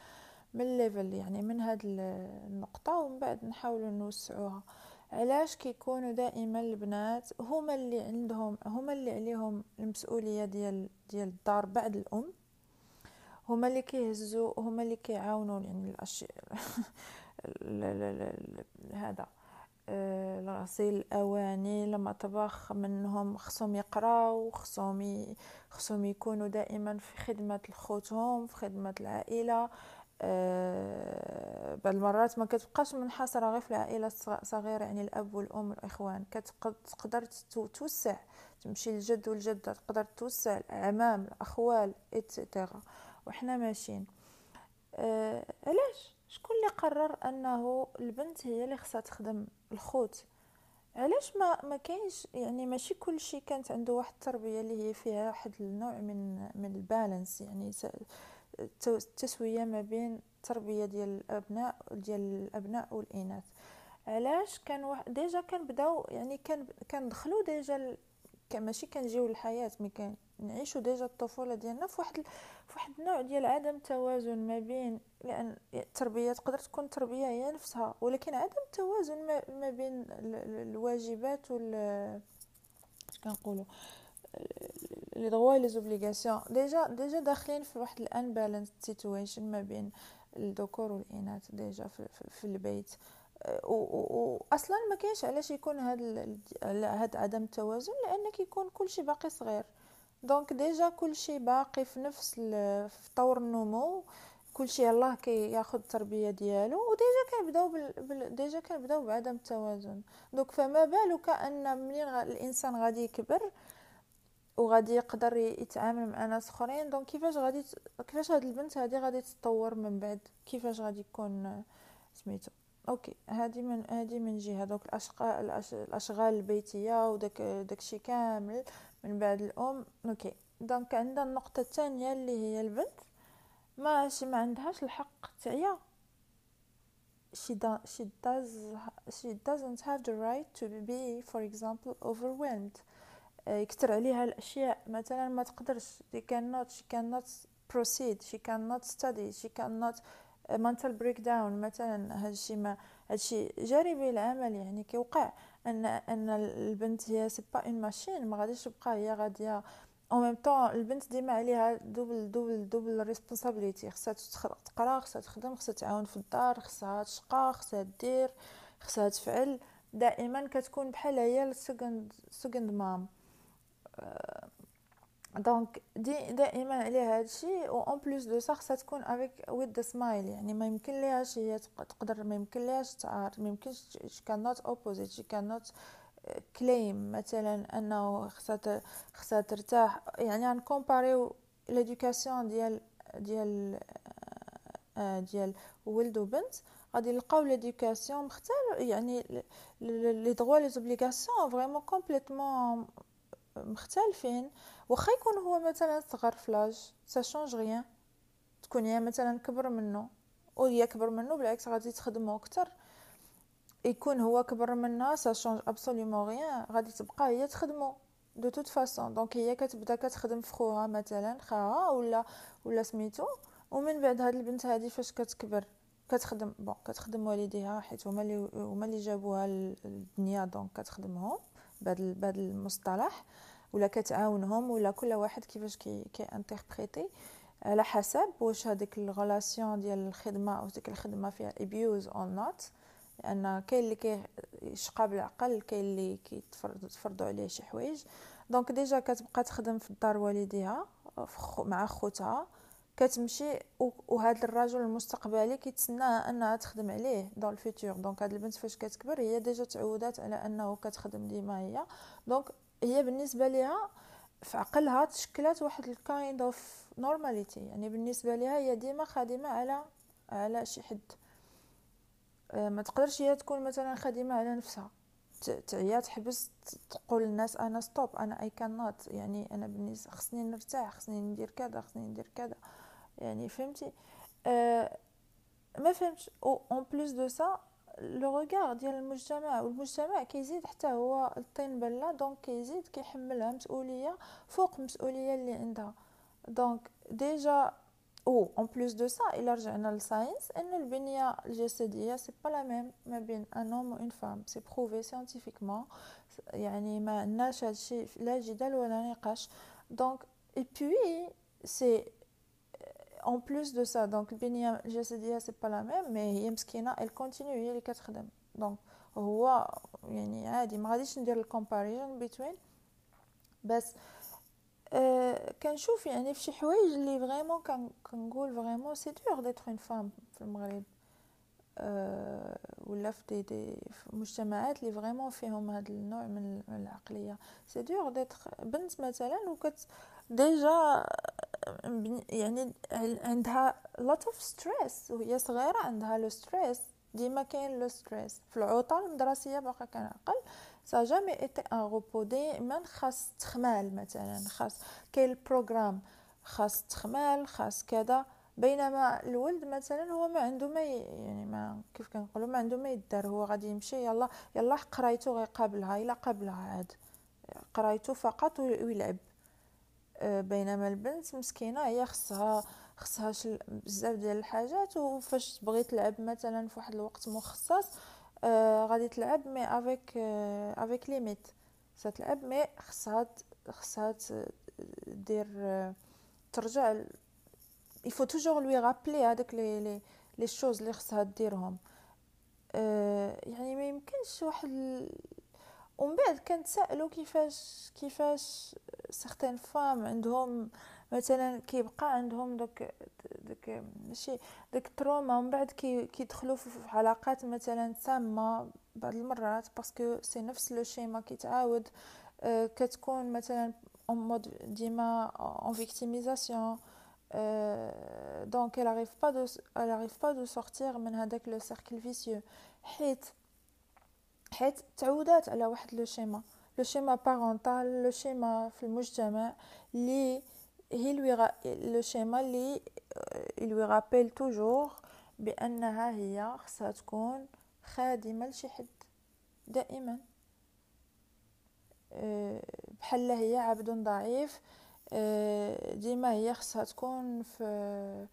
S2: من ال level يعني من هاد النقطة ومن بعد نحاولوا نوسعوها. علاش كيكونوا دائما البنات هما اللي عندهم هما اللي عليهم المسؤولية ديال ديال الدار بعد الأم؟ هما اللي كيهزوا هما اللي كيعاونوا يعني الاشياء [LAUGHS] هذا. آه، غسيل الأواني لما طبخ منهم خصهم يقراو خصهم خصهم يكونوا دائما في خدمة خوتهم في خدمة العائلة. آه، بعض المرات ما كتبقاش منحصرة غير في العائلة الصغيرة يعني الأب والأم والإخوان. كتقدر توسع تمشي للجد والجدة تقدر توسع الأعمام الأخوال إتسيتيرا وحنا ماشيين. آه علاش؟ شكون اللي قرر أنه البنت هي اللي خصها تخدم الخوت. علاش ما ما كاينش يعني ماشي كل شيء كانت عنده واحد التربية اللي هي فيها واحد النوع من من البالانس يعني التسوية ما بين التربية ديال الابناء ديال الأبناء والإناث. علاش كان واحد déjà كنبداو يعني كان كندخلوا déjà ماشي كنجيو للحياة mais كان نعيشوا déjà الطفولة ديالنا في واحد في واحد النوع ديال عدم توازن ما بين لأن التربية تقدر تكون تربية هي نفسها ولكن عدم توازن ما, بين الواجبات وال اش كنقولوا؟ les droits les obligations déjà déjà داخلين في واحد ال unbalanced situation ما بين الذكور والإناث déjà في, في, في البيت. واصلا ما كاينش علاش يكون هاد هاد عدم التوازن لأن كيكون كلشي باقي صغير. donc déjà كلشي باقي في نفس في طور النمو. كلشي الله كياخذ التربيه ديالو. و déjà كنبداو بال... déjà كنبداو بعدم التوازن. donc فما بالك ان منين الإنسان غادي يكبر وغادي يقدر يتعامل مع ناس أخرين. donc كيفاش غادي كيفاش هاد البنت هادي غادي تتطور من بعد؟ كيفاش غادي يكون سميتو؟ okay هادي من هادي من جهة. donc الاشغال الأشغال البيتية وداك داكشي كامل. من بعد الأم. okay. donc عندنا النقطة الثانية اللي هي البنت. ما ما عندهاش الحق تعيا she, do, she does she doesn't have the right to be for example overwhelmed. يكثر عليها الأشياء. مثلا ما تقدرش. She cannot she cannot proceed. She cannot study. She cannot mental breakdown. مثلا هادشي ما هادشي جانبي العمل يعني كيوقع أن أن البنت هي c'est pas une machine ما غاديش تبقى هي غادية. au même temps البنت ديما عليها double double double responsibility خصها تقرا خصها تخدم خصها تعاون في الدار خصها تشقى خصها دير خصها تفعل. دائما كتكون بحال هي ال second second mom donc دي دائما عليها هادشي و en plus de ça خصها تكون avec with smile يعني ما يمكن ليهاش هي تقدر ما يمكن ليهاش تعارض ما يمكنش شي كان نوت اوبوزيت شي كان نوت كليم مثلا انه خصها خصها ترتاح يعني غن compareر يو l'éducation ديال ديال ديال ولد وبنت غادي نلقاو l'éducation مختلف يعني les droits les obligations vraiment complètement مختلفين واخا يكون هو مثلا صغر f l'âge ça change rien تكون هي مثلا كبر منه وهي كبر منه بالعكس غادي تخدمو أكثر يكون هو كبر منها ça change absolument rien غادي تبقى هي تخدمو de toute façon donc هي كتبدا كتخدم في خوها مثلا خاها ولا ولا سميتو. ومن بعد هاد البنت هادي فاش كتكبر كتخدم bon كتخدم والديها حيت هما اللي هما اللي جابوها للدنيا donc كتخدمهم بهذا بهذا المصطلح. ولا كتعاونهم ولا كل واحد كيفاش كي كي interpréter على حسب واش هذيك ال relation ديال الخدمة أو ديك الخدمة فيها abuse or not لأن كاين اللي كيشقى بالعقل كاين اللي كيتفرضوا عليه شي حوايج. donc déjà كتبقى تخدم في الدار والديها مع خوتها. كتمشي وهذا الرجل المستقبلي كيتسناها أنها تخدم عليه dans le futur donc هاد البنت فاش كتكبر هي déjà تعودات على أنه كتخدم ديما هي. donc هي بالنسبة ليها في عقلها تشكلات واحد ال kind of normality يعني بالنسبة ليها هي ديما خادمة على على شي حد. آه، ما تقدرش هي تكون مثلا خادمة على نفسها. تعيا تحبس تقول للناس أنا stop أنا اي كان نوت يعني أنا بالنسبة خصني نرتاح خصني ندير كذا خصني ندير كذا. يعني فهمتي؟ آه ما فهمتش. en plus de ça le regard ديال المجتمع والمجتمع كيزيد حتى هو الطين بلة donc كيزيد كيحملها مسؤولية فوق المسؤوليه اللي عندها. donc déjà أو en plus de ça إلى رجعنا لل science ان البنية الجسدية c'est pas la même ما بين un homme و une femme c'est prouvé scientifiquement يعني ما عندناش هادشي لا جدال ولا نقاش. donc et puis c'est en plus de ça donc البنيه الجسديه c'est pas la même mais هي مسكينه elle continue هي اللي كتخدم donc هو يعني عادي ما غاديش ندير ال comparaison بين بس أه كنشوف يعني في شي حوايج اللي vraiment كنقول vraiment c'est dur d'être une femme في المغرب أه ولا في دي, دي في مجتمعات اللي vraiment فيهم هذا النوع من العقليه c'est dur d'être بنت مثلا وكت déjà يعني عندها lot of stress وهي صغيرة عندها le stress ديما كاين le stress في العطل المدرسية باقا كنعقل ça jamais été un repos ديما خاص تخمال مثلا خاص كاين ال programme خاص تخمال خاص كذا. بينما الولد مثلا هو ما عنده ما يعني ما كيف كنقولوا ما عنده ما يدار. هو غادي يمشي يلا يلا قرايته غيقابلها إلا قابلها عاد. قرايته فقط ويلعب. بينما البنت مسكينة هي خصها خصها بزاف ديال الحاجات وفاش تبغي تلعب مثلا في واحد الوقت مخصص آه غادي تلعب mais avec آه avec limites ستلعب mais خصها خصها دير آه ترجع يفو توجور لوي رابلي هذاك لي لي لي شوز اللي خصها ديرهم. آه يعني ما يمكنش واحد ومن بعد كنتسائلوا كيفاش كيفاش سيغتان فام عندهم مثلا كيبقى عندهم داك داك ماشي داك تروما ومن بعد كي كيدخلوا في علاقات مثلا سامه بعض المرات parce que c'est نفس le schéma كيتعاود أه كتكون مثلا en mode ديما en victimisation donc elle arrive pas de pas de sortir من هذاك le cercle vicieux. حيت حيت تعودات على واحد le schéma. le schéma parental le schéma في المجتمع اللي هي lui le schéma اللي lui rappelle toujours بانها هي خصها تكون خادمه لشي حد دائما بحال هي عبد ضعيف ديما هي خصها تكون في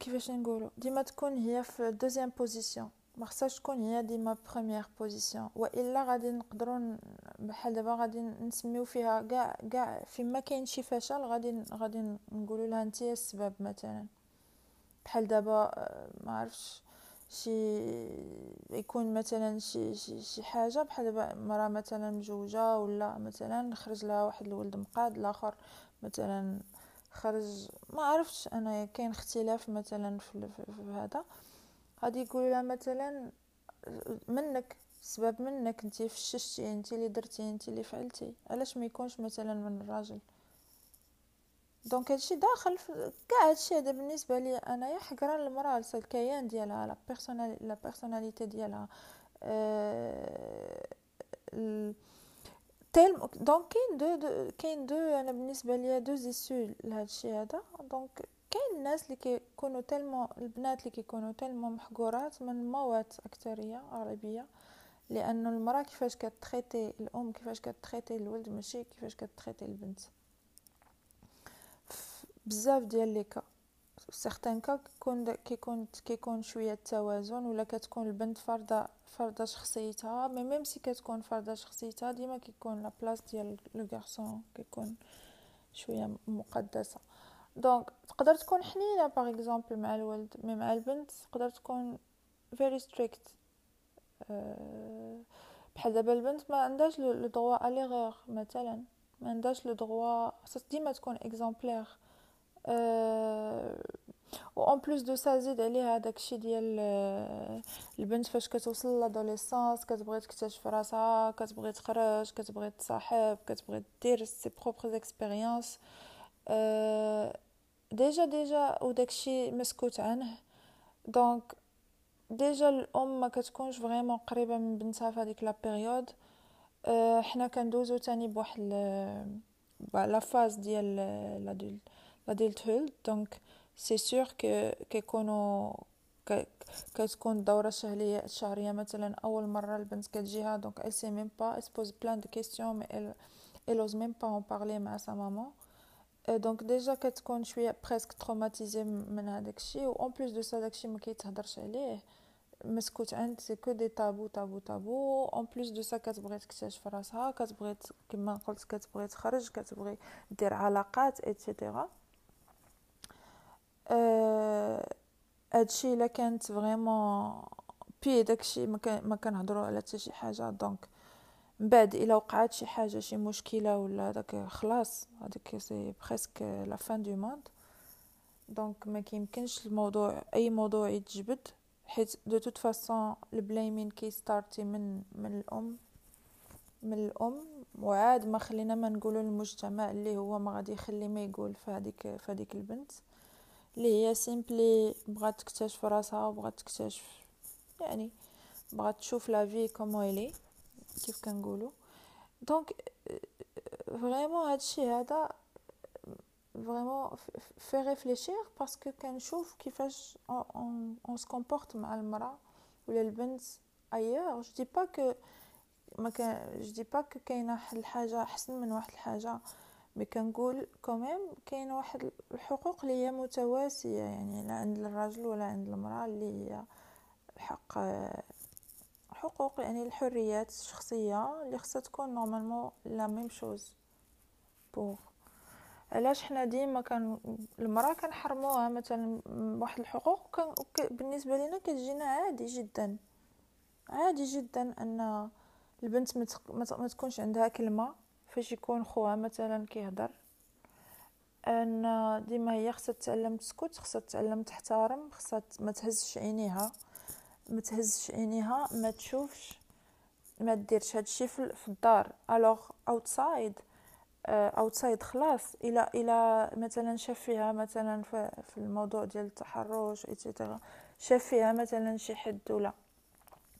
S2: كيفاش نقولوا ديما تكون هي في deuxième position ما خصهاش تكون هي ديما première position وإلا غادي نقدروا بحال دابا غادي نسميو فيها كاع كاع فيما كاين شي فشل غادي غادي نقولوا لها انت السبب مثلا. بحال دابا ما عرفتش شي يكون مثلا شي شي, شي حاجة بحال دابا مرا مثلا مجوجه ولا مثلا خرج لها واحد الولد مقاد الآخر مثلا خرج ما عرفتش أنا كاين اختلاف مثلا في, في, في هذا. غادي يقولوا لها مثلا منك سبب منك انت فششتي انت اللي درتي انت اللي فعلتي. علاش ما يكونش مثلا من الراجل؟ دونك هادشي داخل كاع هادشي هذا بالنسبة لي أنايا حقرا المراه الكيان ديالها لا بيرسونال لا بيرسوناليتي ديالها. أه... تيل دونك كاين دو, دو كاين دو أنا بالنسبة ليا دو زيسو لهادشي هذا. دونك كاين الناس اللي كيكونوا تلمو البنات اللي كيكونوا تلمو محقورات من موات أكثرية عربية لأنه المرأة كيفاش كتريتي الأم كيفاش كتريتي الولد ماشي كيفاش كتريتي البنت. بزاف ديال les cas certains cas كيكون كيكون كيكون شوية التوازن ولا كتكون البنت فرضه فرضه شخصيتها. mais même si كتكون فرضه شخصيتها ديما كيكون la place ديال le garçon كيكون شوية مقدسة. donc تقدر تكون حنينة par exemple مع الولد mais مع البنت تقدر تكون very strict بحال دابا البنت ما عندهاش le droit à l'erreur مثلا. ما عندهاش le droit خاصها ديما تكون exemplaire و en plus de ça زيد عليها داكشي ديال البنت فاش كتوصل l'adolescence كتبغي تكتشف راسها كتبغي تخرج كتبغي تصاحب كتبغي دير ses propres expériences déjà déjà وداكشي مسكوت عنه donc déjà الام ما كتكونش vraiment قريبه من بنتها في هذيك la période أه حنا كندوزو تاني بواحد la phase ديال l'adulthood donc c'est sûr que كيكونوا كتكون الدوره الشهريه الشهريه مثلا اول مره البنت كتجيها donc elle sait même pas elle se pose plein de questions mais elle elle ose même مع sa maman. donc déjà كتكون شوية presque traumatisée من هذاك الشيء و en plus de ça داكشي ما كيتهضرش عليه مسكوت عنه c'est que des tabous tabous tabous en plus de ça كتبغي تكتشف راسها كتبغي كما قلت كتبغي تخرج كتبغي دير علاقات et cetera هادشي الا كانت vraiment بي داكشي ما كنهضروا على حتى شي حاجة donc من بعد إلا وقعت شي حاجة شي مشكلة ولا داك خلاص هذاك c'est presque la fin du monde donc ما كيمكنش الموضوع أي موضوع يتجبد حيت de toute façon ال blaming كي ستارتي من من الأم من الأم وعاد ما خلينا ما نقولوا للمجتمع اللي هو ما غادي يخلي ما يقول في هذيك في هذيك البنت. اللي هي simply بغات تكتشف راسها وبغات تكتشف يعني بغات تشوف la vie comment الي كيف كنقولوا donc vraiment هادشي هذا vraiment fait réfléchir parce que كنشوف كيفاش on se comporte مع المراه ولا البنت alors je dis pas que ما كان je dis pas que كاينة واحد الحاجة احسن من واحد الحاجة mais كنقول quand même كاين واحد الحقوق اللي هي متساويه يعني لا عند الراجل ولا عند المراه اللي هي الحق حقوق يعني الحريات الشخصية اللي خصها تكون normalement la même chose pour علاش حنا ديما كان المرأة كنحرموها؟ مثلا واحد الحقوق كان بالنسبة لنا كتجينا عادي جدا. عادي جدا أن البنت ما تكونش عندها كلمة فاش يكون خوها مثلا كيهضر. أن ديما هي خصها تتعلم تسكت خصها تتعلم تحترم خصها ما تهزش عينيها. ما تهزش عينيها ما تشوفش ما ديرش هادشي في الدار. alors outside outside خلاص. إلى إلى مثلا شاف فيها مثلا في الموضوع ديال التحرش et cetera شاف فيها مثلا شي حد ولا.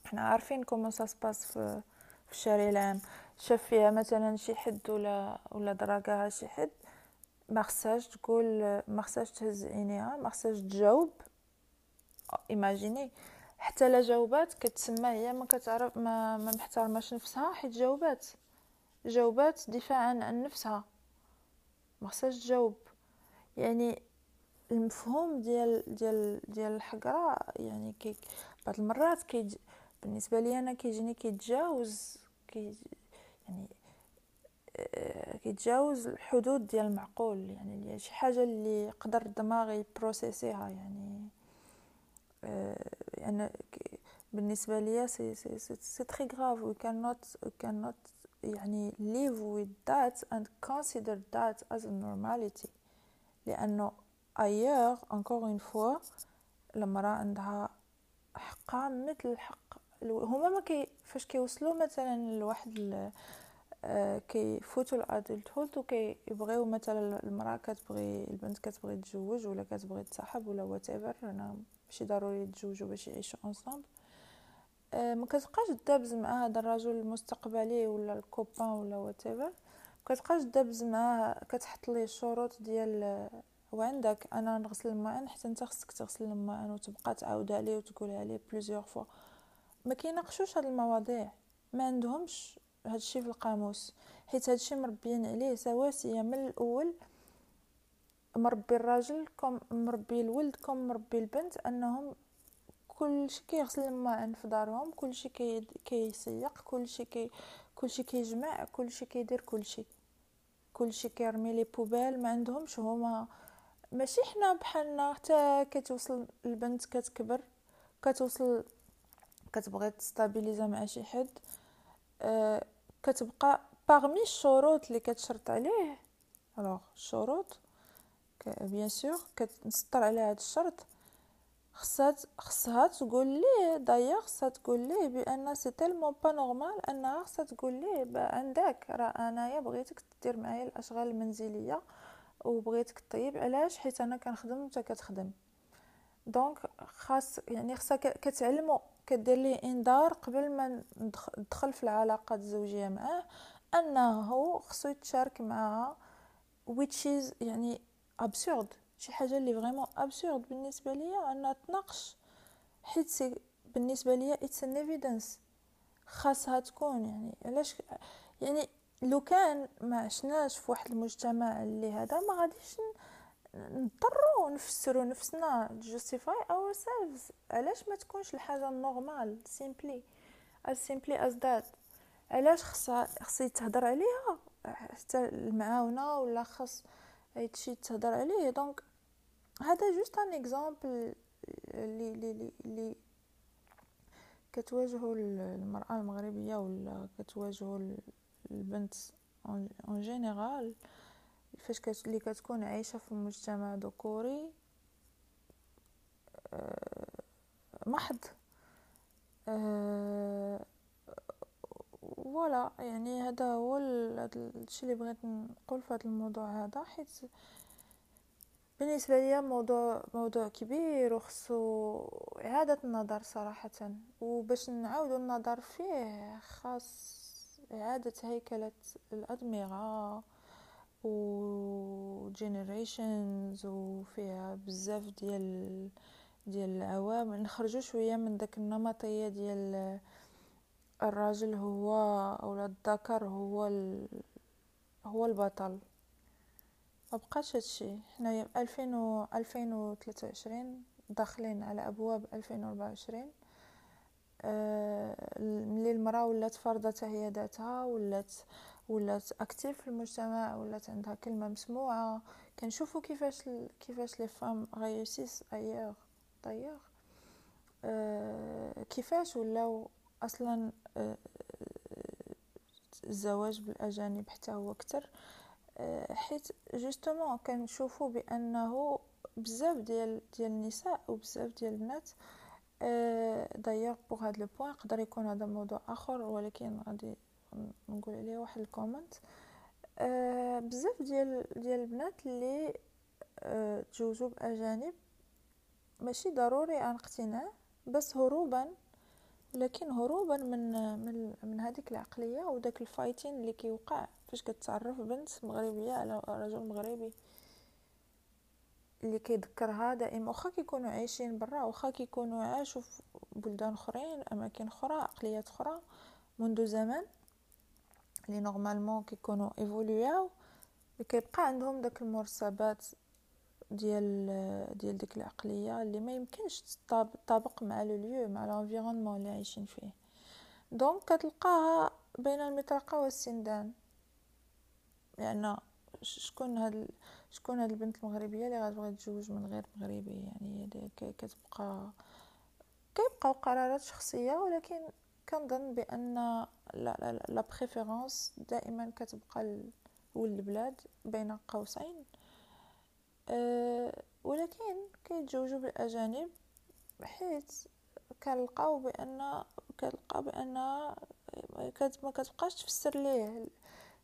S2: حنا عارفين comment ça se passe في في الشارع العام. شاف فيها مثلا شي حد ولا ولا دراكاها شي حد ما خصهاش تقول ما خصهاش تهز عينيها ما خصهاش تجاوب. imagine حتى لا جاوبات كتسمى هي ما كتعرف ما, ما محترماش نفسها حيت جاوبات. جاوبات دفاعا عن نفسها. ما خصهاش تجاوب. يعني المفهوم ديال ديال ديال الحقرة يعني كي بعض المرات كي بالنسبة لي أنا كيجيني كيتجاوز كي يعني آه، كيتجاوز الحدود ديال المعقول. يعني شي حاجة اللي يقدر الدماغ يبروسيسيها يعني. يعني بالنسبة ليا سي سي سي تري غراف وي كان نوت كان نوت يعني live with that and consider that as a لأنه ailleurs encore une fois المرأة عندها حقها مثل حق هما ما كي فاش كيوصلوا مثلا لواحد آه، كيفوتوا ال adulthood وكيبغيو مثلا المرأة كتبغي البنت كتبغي تتزوج ولا كتبغي تصاحب ولا whatever أنا ماشي ضروري يتزوجوا باش يعيشوا ensemble ما كتبقاش دابز مع هذا الرجل المستقبلي ولا ال copain ولا whatever كتبقاش دابز معاه كتحط ليه الشروط ديال وعندك أنا نغسل الماعن حتى أنت خصك تغسل الماعن وتبقى تعاود عليه وتقولها عليه plusieurs fois ما كيناقشوش هاد المواضيع. ما عندهمش هادشي في القاموس. حيت هادشي مربيين عليه سواسية من الأول. مربي الراجل comme مربي الولد comme مربي البنت أنهم كلشي كيغسل الماعن في دارهم كلشي كي كيسيق كلشي كي كلشي كيجمع كلشي كيدير كلشي كلشي كيرمي les poubelles ما عندهمش هما. ماشي حنا بحالنا حتى كتوصل البنت كتكبر كتوصل كتبغي ت stabiliser مع شي حد أه كتبقى parmi الشروط اللي كتشرط عليه. alors الشروط bien sûr كتسطر على هذا الشرط. خصها خصها تقول ليه؟ دايوغ خصها تقول ليه بأن c'est tellement pas normal أنها خصها تقول ليه؟ عندك راه أنايا بغيتك دير معايا الأشغال المنزلية وبغيتك طيب علاش؟ حيت أنا كنخدم وأنت كتخدم. donc خاص يعني خاصها كتعلمو كدير ليه إنذار قبل ما ندخل في العلاقه الزوجية معاه. أنه خصو يتشارك معها which is يعني absurd شي حاجة اللي vraiment absurde بالنسبة ليا انها تناقش حيت بالنسبة ليا it's an evidence خاصها تكون يعني علاش يعني لو كان ما عشناش في واحد المجتمع اللي هذا ما غاديش نضطروا نفسروا نفسنا ourselves علاش ما تكونش الحاجة normal simply as simply as that. علاش خصها خص يتهضر عليها حتى المعاونه ولا خاص هادشي تهضر عليه donc هذا juste un exemple اللي اللي اللي كتواجهو المرأة المغربية ولا كتواجهو البنت en général فاش كت... اللي كتكون عايشة في مجتمع ذكوري أه... محض. أه... ولا يعني هذا هو الشيء اللي بغيت نقول في هذا الموضوع هذا حيت بالنسبة لي موضوع موضوع كبير وخصو إعادة النظر صراحة وباش نعاودوا النظر فيه خاص إعادة هيكلة الأدمغة و generations وفيها بزاف ديال ديال العوامل. نخرجوا شوية من داك النمطية ديال الراجل هو أو الذكر هو ال... هو البطل. ما بقاش هادشي حنايا في 2000 و 2023 داخلين على أبواب 2024 أه ملي المرأة ولات فارضة هي ذاتها ولات ولات active في المجتمع ولات عندها كلمة مسموعة. كنشوفوا كيفاش كيفاش les femmes réussissent et d'ailleurs أه كيفاش ولاو أصلا الزواج بالأجانب حتى هو أكثر أه حيت justement كنشوفوا بأنه بزاف ديال ديال النساء وبزاف ديال البنات d'ailleurs pour هاد le point يقدر يكون هذا موضوع آخر ولكن غادي نقول عليه واحد ال comment. أه بزاف ديال ديال البنات اللي تزوجوا بأجانب ماشي ضروري عن اقتناع بس هروبا لكن هروبا من من من هذيك العقلية وداك ال fighting اللي كيوقع. فاش كتعرف بنت مغربية على رجل مغربي اللي كيذكرها دائما واخا كيكونوا عايشين برا واخا كيكونوا عاشوا في بلدان أخرين أماكن أخرى عقليات أخرى منذ زمن اللي normalement كيكونوا évolué او كيبقى عندهم داك الترسبات ديال ديال ديك العقلية اللي ما يمكنش تطابق مع le lieu مع l'environnement اللي عايشين فيه. donc كتلقاها بين المطرقة والسندان. لأن شكون هاد شكون هاد البنت المغربية اللي غتبغي تتزوج من غير مغربي؟ يعني كتبقى كيبقاو قرارات شخصية ولكن كنظن بأن لا لا لا بريفيرونس دائما كتبقى ولد البلاد بين قوسين. أه ولكن كيتزوجوا بالاجانب حيت كنلقاو بان كتلقى بانها ما كتبقاش تفسر ليه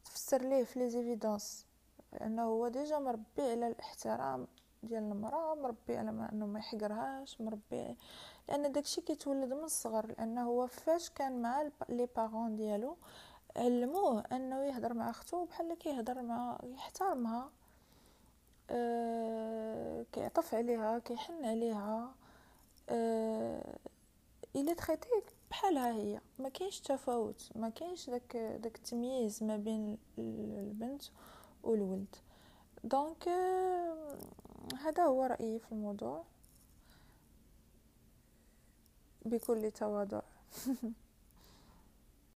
S2: تفسر ليه في les évidences لأنه هو déjà مربي على الاحترام ديال المرأة مربي على ما أنه ما يحقرهاش مربي لأن داكشي كيتولد من الصغر لأنه هو فاش كان مع les parents ديالو علموه أنه يهضر مع اختو بحال كيهضر مع يحترمها. كيعطف عليها كيحن عليها. أه il la traite بحالها هي. ما كاينش تفاوت ما كاينش داك داك التمييز ما بين البنت والولد. donc هذا هو رأيي في الموضوع. بكل تواضع [LAUGHS]